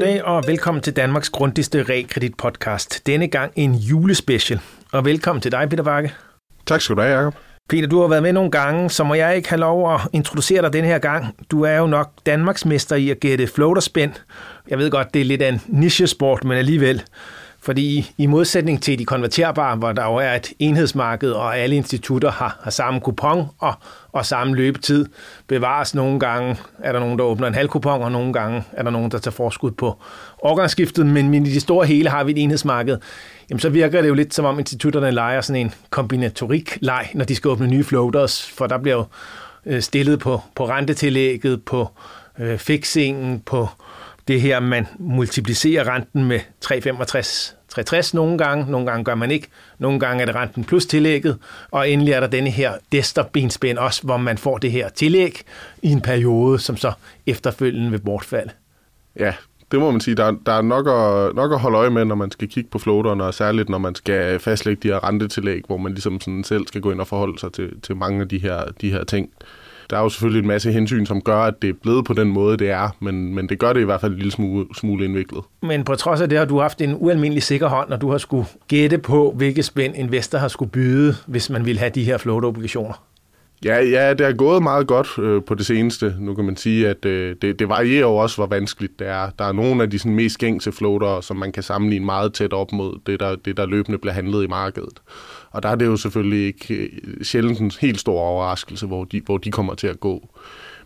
Goddag og velkommen til Danmarks grundigste realkredit podcast. Denne gang en julespecial. Og velkommen til dig, Peter Bakke. Tak skal du have, Jacob. Peter, du har været med nogle gange, så må jeg ikke have lov at introducere dig den her gang. Du er jo nok Danmarksmester i at gætte floaterspænd. Jeg ved godt, det er lidt af en nichesport, men alligevel. Fordi i modsætning til de konverterbare, hvor der jo er et enhedsmarked, og alle institutter har, har samme kupon og, og samme løbetid, bevares nogle gange, er der nogen, der åbner en halv kupon, og nogle gange er der nogen, der tager forskud på årgangsskiftet, men, men i det store hele har vi et enhedsmarked. Jamen så virker det jo lidt som om institutterne leger sådan en kombinatorik-leg, når de skal åbne nye floaters, for der bliver jo øh, stillet på, på rentetillægget, på øh, fixingen, på det her, man multiplicerer renten med 3,65 360 nogle gange, nogle gange gør man ikke, nogle gange er det renten plus tillægget, og endelig er der denne her desktop-benspænd også, hvor man får det her tillæg i en periode, som så efterfølgende vil bortfalde. Ja, det må man sige. Der, der er nok at, nok at holde øje med, når man skal kigge på floaterne, og særligt når man skal fastlægge de her rentetillæg, hvor man ligesom sådan selv skal gå ind og forholde sig til, til mange af de her, de her ting der er jo selvfølgelig en masse hensyn, som gør, at det er blevet på den måde, det er, men, men det gør det i hvert fald en lille smule, smule indviklet. Men på trods af det har du haft en ualmindelig sikker hånd, når du har skulle gætte på, hvilke spænd investor har skulle byde, hvis man vil have de her float-obligationer. Ja, ja, det er gået meget godt øh, på det seneste. Nu kan man sige, at øh, det, det varierer jo også, hvor vanskeligt det er. Der er nogle af de sådan, mest gængse floater, som man kan sammenligne meget tæt op mod det, der, det, der løbende bliver handlet i markedet. Og der er det jo selvfølgelig ikke øh, sjældent en helt stor overraskelse, hvor de, hvor de kommer til at gå.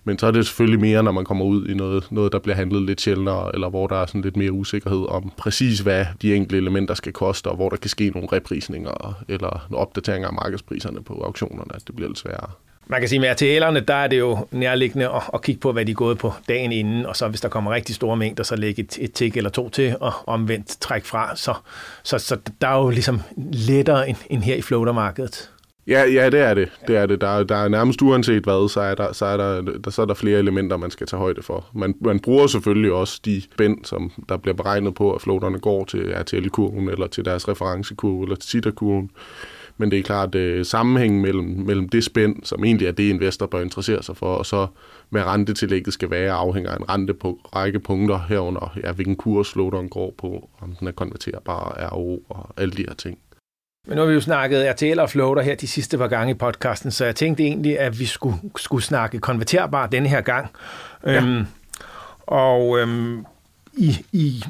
Men så er det selvfølgelig mere, når man kommer ud i noget, noget, der bliver handlet lidt sjældnere, eller hvor der er sådan lidt mere usikkerhed om præcis, hvad de enkelte elementer skal koste, og hvor der kan ske nogle reprisninger eller opdateringer af markedspriserne på auktionerne, at det bliver lidt sværere. Man kan sige, med RTL'erne, der er det jo nærliggende at, at kigge på, hvad de er gået på dagen inden, og så hvis der kommer rigtig store mængder, så lægge et, et tik eller to til, og omvendt træk fra. Så, så, så der er jo ligesom lettere end, end her i floatermarkedet. Ja, ja, det er det. det, er det. Der, der er nærmest uanset hvad, så er, der, så, er der, der, så er der flere elementer, man skal tage højde for. Man, man bruger selvfølgelig også de spænd, som der bliver beregnet på, at floaterne går til RTL-kurven, eller til deres referencekurve, eller til sitterkurven. Men det er klart, at øh, sammenhængen mellem, mellem det spænd, som egentlig er det, investor bør interessere sig for, og så med rentetillægget skal være, afhænger af en rente på række punkter herunder, ja, hvilken kurs floateren går på, om den er konverterbar, RO og alle de her ting. Men nu har vi jo snakket RTL og floater her de sidste par gange i podcasten, så jeg tænkte egentlig, at vi skulle, skulle snakke konverterbar denne her gang. Ja. Øhm, og øhm, i, i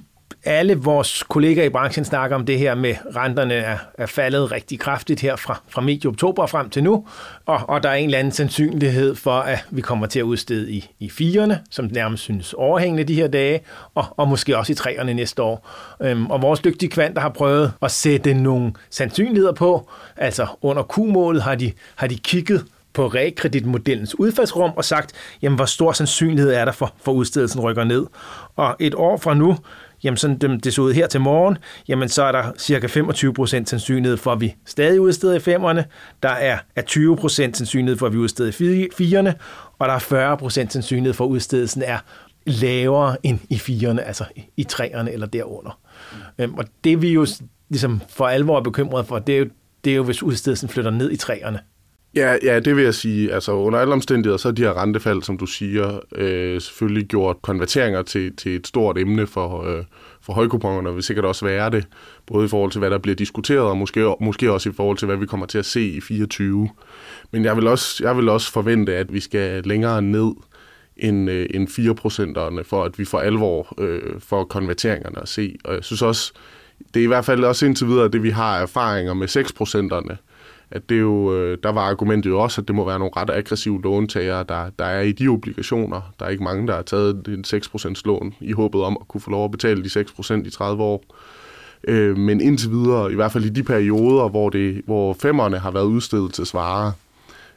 alle vores kollegaer i branchen snakker om det her med, renterne er, er faldet rigtig kraftigt her fra, fra medio oktober frem til nu, og, og der er en eller anden sandsynlighed for, at vi kommer til at udstede i, i firene, som nærmest synes overhængende de her dage, og, og måske også i træerne næste år. Øhm, og vores dygtige kvanter har prøvet at sætte nogle sandsynligheder på, altså under Q-målet har de, har de kigget på realkreditmodellens udfaldsrum og sagt, jamen hvor stor sandsynlighed er der for, for udstedelsen rykker ned. Og et år fra nu, jamen sådan det så ud her til morgen, jamen så er der cirka 25% sandsynlighed for, at vi stadig udsteder i femmerne, der er, er 20% sandsynlighed for, at vi udsteder i firene, og der er 40% sandsynlighed for, at udstedelsen er lavere end i firene, altså i træerne eller derunder. Mm. Og det vi jo ligesom for alvor er bekymret for, det er jo, det er jo hvis udstedelsen flytter ned i træerne. Ja, ja, det vil jeg sige. Altså under alle omstændigheder, så er de her rentefald, som du siger, øh, selvfølgelig gjort konverteringer til, til et stort emne for, øh, for højkupongerne, og vil sikkert også være det, både i forhold til, hvad der bliver diskuteret, og måske, måske også i forhold til, hvad vi kommer til at se i 24. Men jeg vil også, jeg vil også forvente, at vi skal længere ned end, øh, end 4% for at vi får alvor øh, for konverteringerne at se. Og jeg synes også, det er i hvert fald også indtil videre det, vi har erfaringer med 6 at det jo, øh, der var argumentet jo også, at det må være nogle ret aggressive låntagere, der, der er i de obligationer. Der er ikke mange, der har taget en 6% lån i håbet om at kunne få lov at betale de 6% i 30 år. Øh, men indtil videre, i hvert fald i de perioder, hvor, det, hvor femmerne har været udstedelsesvarer, til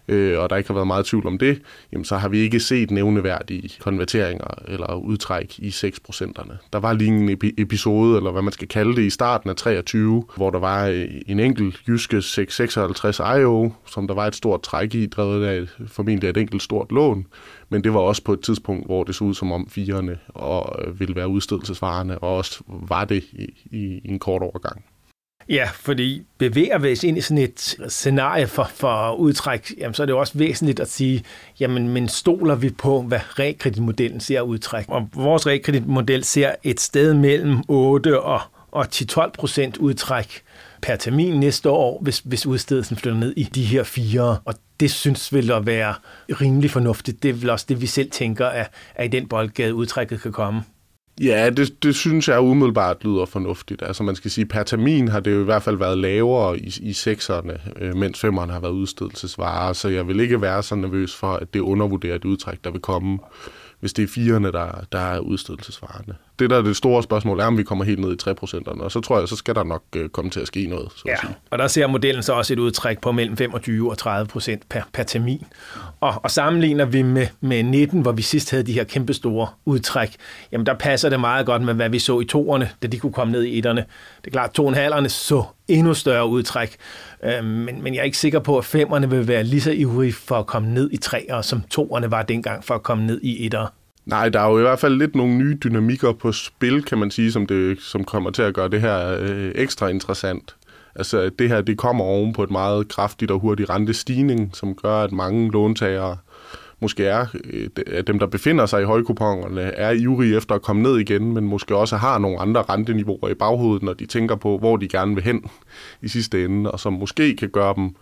øh, og der ikke har været meget tvivl om det, jamen så har vi ikke set nævneværdige konverteringer eller udtræk i 6%'erne. Der var lige en episode, eller hvad man skal kalde det, i starten af 23, hvor der var øh, en enkelt jyske 656 IO, som der var et stort træk i, drevet af formentlig et enkelt stort lån, men det var også på et tidspunkt, hvor det så ud som om firerne og øh, ville være udstedelsesvarende, og også var det i, i en kort overgang. Ja, fordi bevæger vi os ind i sådan et scenarie for, for udtræk, jamen, så er det jo også væsentligt at sige, jamen men stoler vi på, hvad realkreditmodellen ser udtræk? Og vores realkreditmodel ser et sted mellem 8 og, og 10-12 procent udtræk per termin næste år, hvis, hvis udstedelsen flytter ned i de her fire. Og det synes vil at være rimelig fornuftigt. Det er vel også det, vi selv tænker, at, at i den boldgade udtrækket kan komme. Ja, det, det synes jeg umiddelbart lyder fornuftigt. Altså man skal sige, per termin har det jo i hvert fald været lavere i, i sekserne, øh, mens femmerne har været udstedelsesvarer, så jeg vil ikke være så nervøs for, at det undervurderer det udtræk, der vil komme hvis det er firerne, der, der er udstedelsesvarende. Det, der er det store spørgsmål, er, om vi kommer helt ned i 3%'erne, og så tror jeg, så skal der nok øh, komme til at ske noget. Så ja, at sige. og der ser modellen så også et udtræk på mellem 25 og 30 procent per, per termin. Og, og sammenligner vi med, med 19, hvor vi sidst havde de her kæmpe store udtræk, jamen der passer det meget godt med, hvad vi så i toerne, da de kunne komme ned i etterne. Det er klart, to halverne så endnu større udtræk, øh, men, men jeg er ikke sikker på, at femmerne vil være lige så ivrige for at komme ned i træer, som toerne var dengang for at komme ned i etter. Nej, der er jo i hvert fald lidt nogle nye dynamikker på spil, kan man sige, som, det, som kommer til at gøre det her øh, ekstra interessant. Altså det her, det kommer oven på et meget kraftigt og hurtigt rentestigning, som gør, at mange låntagere måske er, øh, dem, der befinder sig i højkupongerne, er ivrige efter at komme ned igen, men måske også har nogle andre renteniveauer i baghovedet, når de tænker på, hvor de gerne vil hen i sidste ende, og som måske kan gøre dem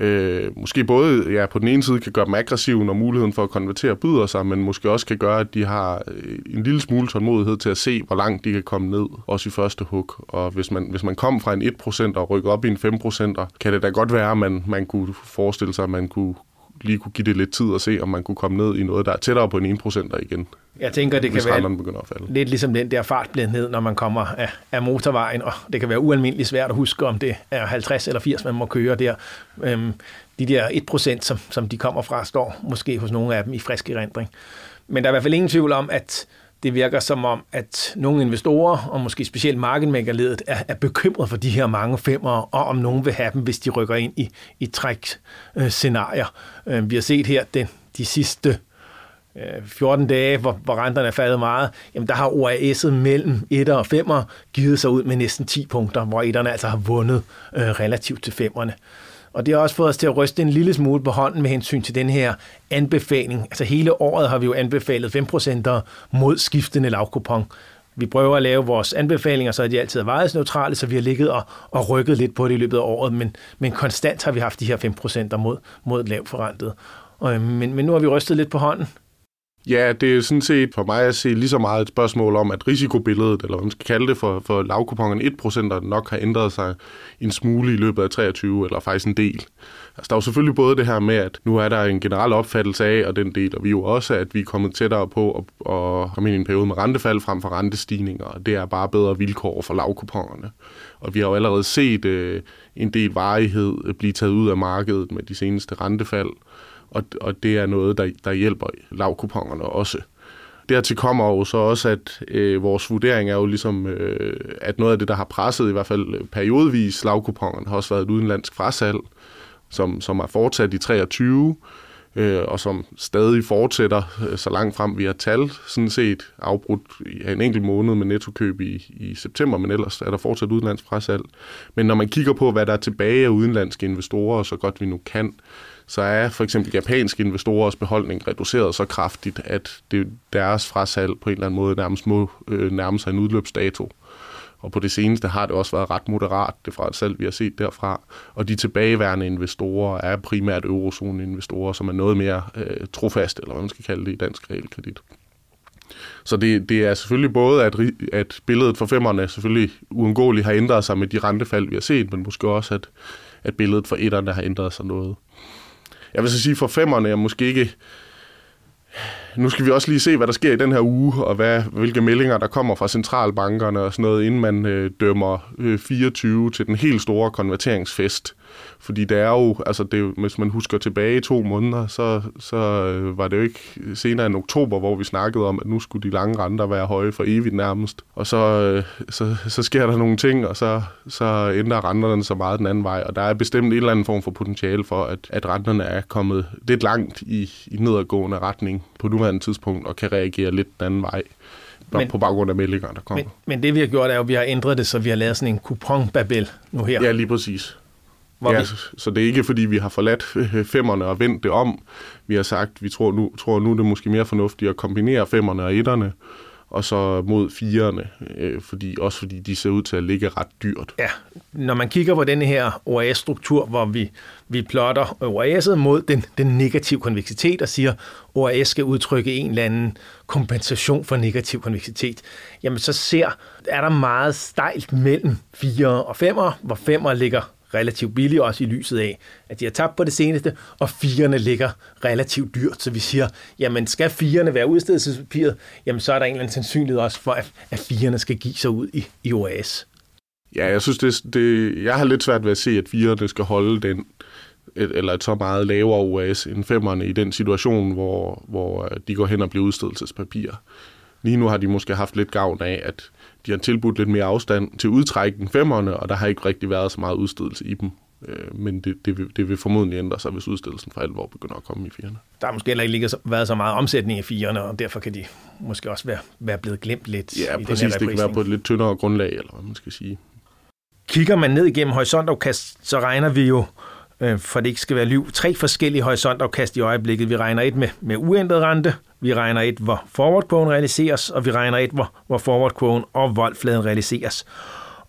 øh, måske både ja, på den ene side kan gøre dem aggressive, når muligheden for at konvertere byder sig, men måske også kan gøre, at de har øh, en lille smule tålmodighed til at se, hvor langt de kan komme ned, også i første hug. Og hvis man, hvis man kom fra en 1% og rykker op i en 5%, kan det da godt være, at man, man kunne forestille sig, at man kunne, lige kunne give det lidt tid og se, om man kunne komme ned i noget, der er tættere på en 1% igen. Jeg tænker, det kan være begynder at falde. lidt ligesom den der fartblindhed, når man kommer af, af motorvejen, og det kan være ualmindeligt svært at huske, om det er 50 eller 80, man må køre der. Øhm, de der 1%, som, som de kommer fra, står måske hos nogle af dem i frisk erindring. Men der er i hvert fald ingen tvivl om, at det virker som om, at nogle investorer, og måske specielt marketmakerledet, er, er bekymret for de her mange femmer, og om nogen vil have dem, hvis de rykker ind i, i træk-scenarier. Øh, vi har set her den, de sidste øh, 14 dage, hvor, hvor renterne er faldet meget, jamen der har OAS'et mellem 1 og 5'er givet sig ud med næsten 10 punkter, hvor 1'erne altså har vundet øh, relativt til 5'erne. Og det har også fået os til at ryste en lille smule på hånden med hensyn til den her anbefaling. Altså hele året har vi jo anbefalet 5% mod skiftende lavkupon. Vi prøver at lave vores anbefalinger, så de altid er vejhedsneutrale, så vi har ligget og, og rykket lidt på det i løbet af året, men, men konstant har vi haft de her 5% mod, mod lavt forrentet. Og, øhm, men, men nu har vi rystet lidt på hånden, Ja, det er sådan set for mig at se lige så meget et spørgsmål om, at risikobilledet, eller hvad man skal kalde det for, for lavkupongen 1%, nok har ændret sig en smule i løbet af 23, eller faktisk en del. Altså, der er jo selvfølgelig både det her med, at nu er der en generel opfattelse af, og den del, og vi jo også, at vi er kommet tættere på at, at komme ind i en periode med rentefald frem for rentestigninger, og det er bare bedre vilkår for lavkupongerne. Og vi har jo allerede set øh, en del varighed blive taget ud af markedet med de seneste rentefald, og, og det er noget, der, der hjælper lavkupongerne også. Dertil kommer jo så også, at øh, vores vurdering er jo ligesom, øh, at noget af det, der har presset i hvert fald periodvis lavkupongerne, har også været et udenlandsk frasalg, som, som er fortsat i 23, øh, og som stadig fortsætter øh, så langt frem vi har tal, sådan set afbrudt i en enkelt måned med nettokøb i, i september, men ellers er der fortsat udenlandsk frasalg. Men når man kigger på, hvad der er tilbage af udenlandske investorer, så godt vi nu kan, så er for eksempel japanske investorers beholdning reduceret så kraftigt, at det, deres frasalg på en eller anden måde nærmest må øh, nærme sig en udløbsdato. Og på det seneste har det også været ret moderat, det fra salg, vi har set derfra. Og de tilbageværende investorer er primært eurozone-investorer, som er noget mere øh, trofast, eller hvad man skal kalde det i dansk realkredit. Så det, det er selvfølgelig både, at, at billedet for femmerne selvfølgelig uundgåeligt har ændret sig med de rentefald, vi har set, men måske også, at, at billedet for etterne har ændret sig noget. Jeg vil så sige, for femmerne er måske ikke... Nu skal vi også lige se, hvad der sker i den her uge, og hvad, hvilke meldinger, der kommer fra centralbankerne og sådan noget, inden man øh, dømmer øh, 24 til den helt store konverteringsfest. Fordi det er jo, altså det, hvis man husker tilbage i to måneder, så, så øh, var det jo ikke senere end oktober, hvor vi snakkede om, at nu skulle de lange renter være høje for evigt nærmest. Og så, øh, så, så sker der nogle ting, og så, så ændrer renterne så meget den anden vej. Og der er bestemt en eller anden form for potentiale for, at, at renterne er kommet lidt langt i, i nedadgående retning på nuværende tidspunkt, og kan reagere lidt den anden vej men, på baggrund af meldinger, der kommer. Men, men det vi har gjort er jo, at vi har ændret det, så vi har lavet sådan en kuponbabel nu her. Ja, lige præcis. Hvor ja, vi, så, så det er ikke, fordi vi har forladt femmerne og vendt det om. Vi har sagt, vi tror nu, tror nu det er måske mere fornuftigt at kombinere femmerne og etterne, og så mod firerne, øh, fordi, også fordi de ser ud til at ligge ret dyrt. ja, når man kigger på den her OAS-struktur, hvor vi, vi plotter OAS'et mod den, den negative konveksitet og siger, OAS skal udtrykke en eller anden kompensation for negativ konveksitet, jamen så ser, er der meget stejlt mellem 4 og 5, hvor 5 ligger relativt billig, også i lyset af, at de har tabt på det seneste, og firene ligger relativt dyrt. Så vi siger, jamen skal firene være udstedelsespapiret, jamen så er der en eller anden sandsynlighed også for, at, at firene skal give sig ud i, i OAS. Ja, jeg synes, det, det, jeg har lidt svært ved at se, at firene skal holde den, et, eller et så meget lavere OAS end femmerne i den situation, hvor, hvor øh, de går hen og bliver udstedelsespapirer. Lige nu har de måske haft lidt gavn af, at de har tilbudt lidt mere afstand til udtrækken femmerne, og der har ikke rigtig været så meget udstedelse i dem. Øh, Men det, det, vil, det vil formodentlig ændre sig, hvis udstedelsen for alvor begynder at komme i firerne. Der har måske heller ikke ligget været så meget omsætning i firerne, og derfor kan de måske også være, være blevet glemt lidt Ja, i den præcis. her Det kan være på et lidt tyndere grundlag, eller hvad man skal sige. Kigger man ned igennem horisontafkast, så regner vi jo, øh, Øh, for det ikke skal være liv, tre forskellige horisontafkast i øjeblikket. Vi regner et med, med uændret rente, vi regner et, hvor forward realiseres, og vi regner et, hvor, hvor forward og voldfladen realiseres.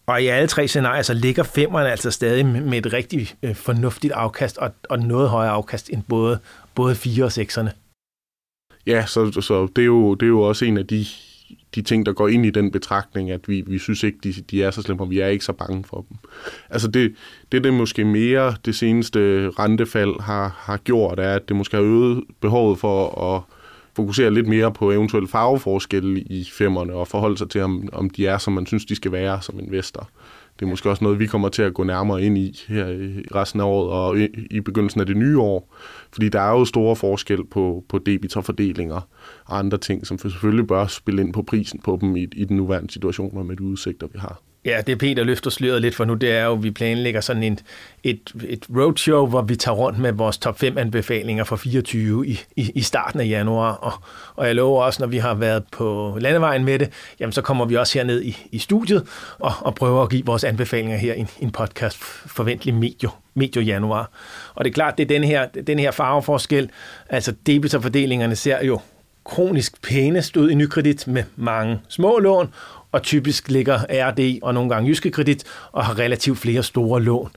Og i alle tre scenarier, så ligger femmeren altså stadig med med et rigtig øh, fornuftigt afkast, og, og noget højere afkast end både, både fire og sekserne. Ja, så, så det, er jo, det er jo også en af de, de ting, der går ind i den betragtning, at vi, vi synes ikke, de, de er så slemme, og vi er ikke så bange for dem. Altså det, det, det måske mere det seneste rentefald har, har gjort, er, at det måske har øget behovet for at fokusere lidt mere på eventuelle farveforskelle i femmerne, og forholde sig til, om, om de er, som man synes, de skal være som investor. Det er måske også noget, vi kommer til at gå nærmere ind i her i resten af året og i, begyndelsen af det nye år. Fordi der er jo store forskel på, på debitorfordelinger og andre ting, som selvfølgelig bør spille ind på prisen på dem i, i den nuværende situation og med de udsigter, vi har. Ja, det Peter løfter sløret lidt for nu, det er jo, at vi planlægger sådan en, et, et roadshow, hvor vi tager rundt med vores top 5 anbefalinger for 24 i, i, i starten af januar. Og, og jeg lover også, når vi har været på landevejen med det, jamen så kommer vi også herned i, i studiet og, og prøver at give vores anbefalinger her i en, en podcast forventelig medio, medio januar. Og det er klart, det er den her, den her farveforskel. Altså debitorfordelingerne ser jo kronisk pænest ud i nykredit med mange små lån, og typisk ligger RD og nogle gange Jyske Kredit og har relativt flere store lån.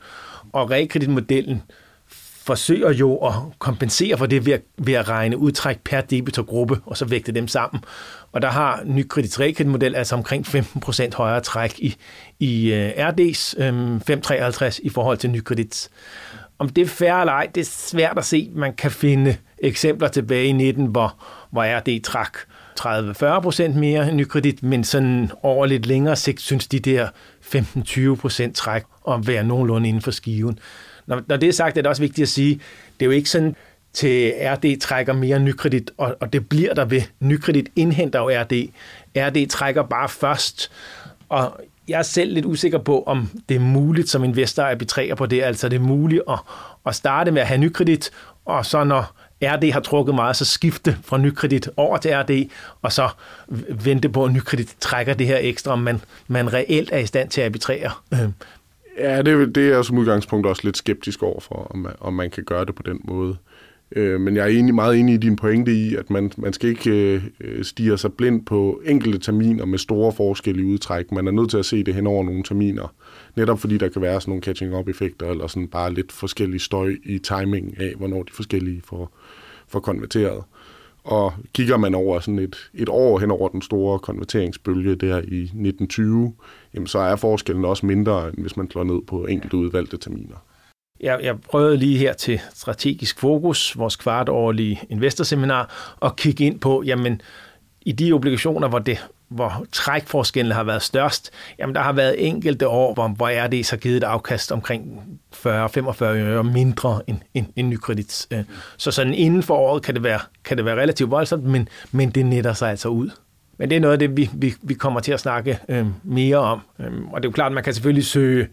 Og realkreditmodellen forsøger jo at kompensere for det ved at, ved at regne udtræk per debitorgruppe, og så vægte dem sammen. Og der har ny Nykredits model altså omkring 15% højere træk i, i øh, RD's øhm, 553 i forhold til ny kredits. Om det er fair eller ej, det er svært at se. Man kan finde eksempler tilbage i 19, hvor, hvor RD trak 30-40% mere nykredit, men sådan over lidt længere sigt synes de der 15-20% træk at være nogenlunde inden for skiven. Når, når det er sagt, er det også vigtigt at sige, det er jo ikke sådan, til RD trækker mere nykredit, og, og det bliver der ved. Nykredit indhenter jo RD. RD trækker bare først, og jeg er selv lidt usikker på, om det er muligt som investor at arbitrere på det. Altså det er muligt at, at starte med at have nykredit, og så når RD har trukket meget, så skifte fra nykredit over til RD, og så vente på, at nykredit trækker det her ekstra, om man, man reelt er i stand til at arbitrere. Øhm. Ja, det, det er jeg som udgangspunkt også lidt skeptisk over for, om man, om man kan gøre det på den måde. Øh, men jeg er egentlig meget enig i din pointe i, at man, man skal ikke øh, stige sig blind på enkelte terminer med store forskelle i udtræk. Man er nødt til at se det hen over nogle terminer. Netop fordi der kan være sådan nogle catching-up-effekter, eller sådan bare lidt forskellig støj i timing af, hvornår de forskellige får, får konverteret. Og kigger man over sådan et, et år hen over den store konverteringsbølge der i 1920, jamen så er forskellen også mindre, end hvis man slår ned på enkelte udvalgte terminer. Jeg, jeg prøvede lige her til Strategisk Fokus, vores kvartårlige investorseminar, at kigge ind på, jamen i de obligationer, hvor, det, hvor trækforskellen har været størst, jamen der har været enkelte år, hvor, hvor er det så givet et afkast omkring 40-45 øre mindre end, end, end nykredit. Øh, så sådan inden for året kan det være, kan det være relativt voldsomt, men, men det netter sig altså ud. Men det er noget af det, vi, vi, vi kommer til at snakke øh, mere om. Øh, og det er jo klart, at man kan selvfølgelig søge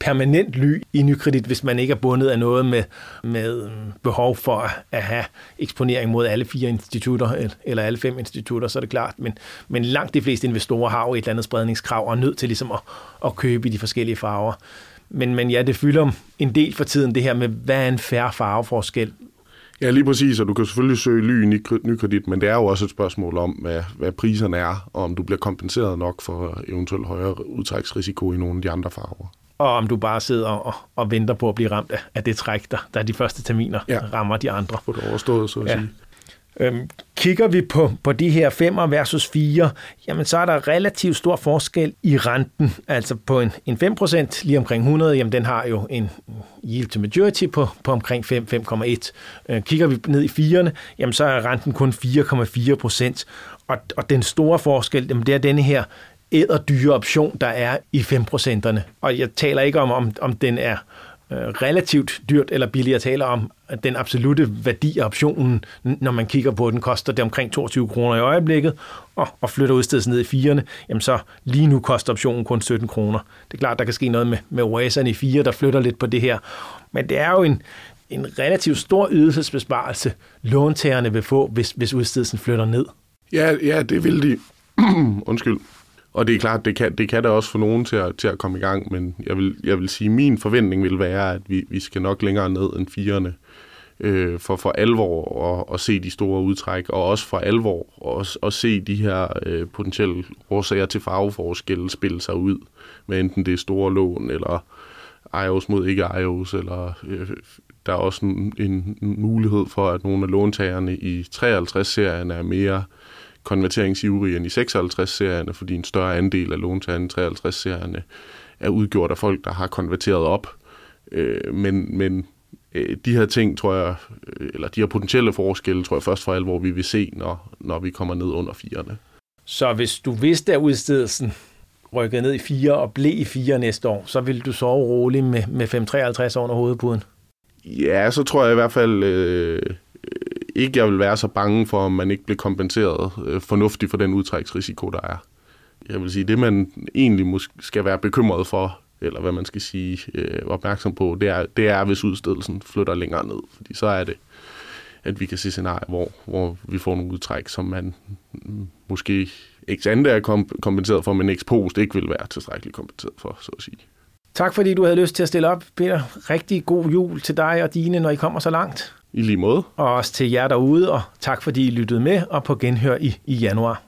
permanent ly i nykredit, hvis man ikke er bundet af noget med, med øhm, behov for at have eksponering mod alle fire institutter, eller alle fem institutter, så er det klart. Men, men langt de fleste investorer har jo et eller andet spredningskrav og er nødt til ligesom at, at købe i de forskellige farver. Men, men ja, det fylder en del for tiden, det her med, hvad er en færre farveforskel? Ja, lige præcis, og du kan selvfølgelig søge ly i nykredit, men det er jo også et spørgsmål om, hvad, hvad priserne er, og om du bliver kompenseret nok for eventuelt højere udtræksrisiko i nogle af de andre farver. Og om du bare sidder og, og venter på at blive ramt af, af det træk, der, der de første terminer ja. rammer de andre. På det overstået, så at ja. sige. Øhm, kigger vi på, på de her 5 versus 4, jamen så er der relativt stor forskel i renten. Altså på en, en 5% lige omkring 100, jamen den har jo en yield to maturity på, på omkring 5-5,1. Øh, kigger vi ned i 4'erne, jamen så er renten kun 4,4%. Og, og den store forskel, jamen det er denne her æderdyre option, der er i 5%'erne. Og jeg taler ikke om, om, om den er øh, relativt dyrt eller billigt. Jeg taler om at den absolute værdi af optionen, når man kigger på den, koster det omkring 22 kroner i øjeblikket, og, og flytter udstedelsen ned i firene, jamen så lige nu koster optionen kun 17 kroner. Det er klart, der kan ske noget med, med OAS'erne i fire, der flytter lidt på det her. Men det er jo en, en relativt stor ydelsesbesparelse, låntagerne vil få, hvis, hvis udstedelsen flytter ned. Ja, ja det vil de. Undskyld. Og det er klart, det kan, det kan da også få nogen til at, til at komme i gang, men jeg vil, jeg vil sige, at min forventning vil være, at vi, vi skal nok længere ned end firerne, øh, for for alvor at, at se de store udtræk, og også for alvor at, at se de her øh, potentielle årsager til farveforskelle spille sig ud, med enten det er store lån, eller IOS mod ikke IOS, eller øh, der er også en, en mulighed for, at nogle af låntagerne i 53-serien er mere konverteringsivrige end i 56-serierne, fordi en større andel af låntagerne i 53-serierne er udgjort af folk, der har konverteret op. Øh, men, men øh, de her ting, tror jeg, øh, eller de her potentielle forskelle, tror jeg først for alvor, vi vil se, når, når vi kommer ned under firerne. Så hvis du vidste, at udstedelsen rykkede ned i 4 og blev i 4 næste år, så ville du sove roligt med, med 5-53 under hovedpuden? Ja, så tror jeg i hvert fald øh, ikke, jeg vil være så bange for, om man ikke bliver kompenseret øh, fornuftigt for den udtræksrisiko, der er. Jeg vil sige, det man egentlig måske skal være bekymret for, eller hvad man skal sige øh, opmærksom på, det er, det er, hvis udstedelsen flytter længere ned. Fordi så er det, at vi kan se scenarier, hvor, hvor vi får nogle udtræk, som man måske ex ante er kompenseret for, men ex post ikke vil være tilstrækkeligt kompenseret for, så at sige. Tak fordi du havde lyst til at stille op, Peter. Rigtig god jul til dig og dine, når I kommer så langt. I lige måde. Og også til jer derude, og tak fordi I lyttede med, og på genhør i, i januar.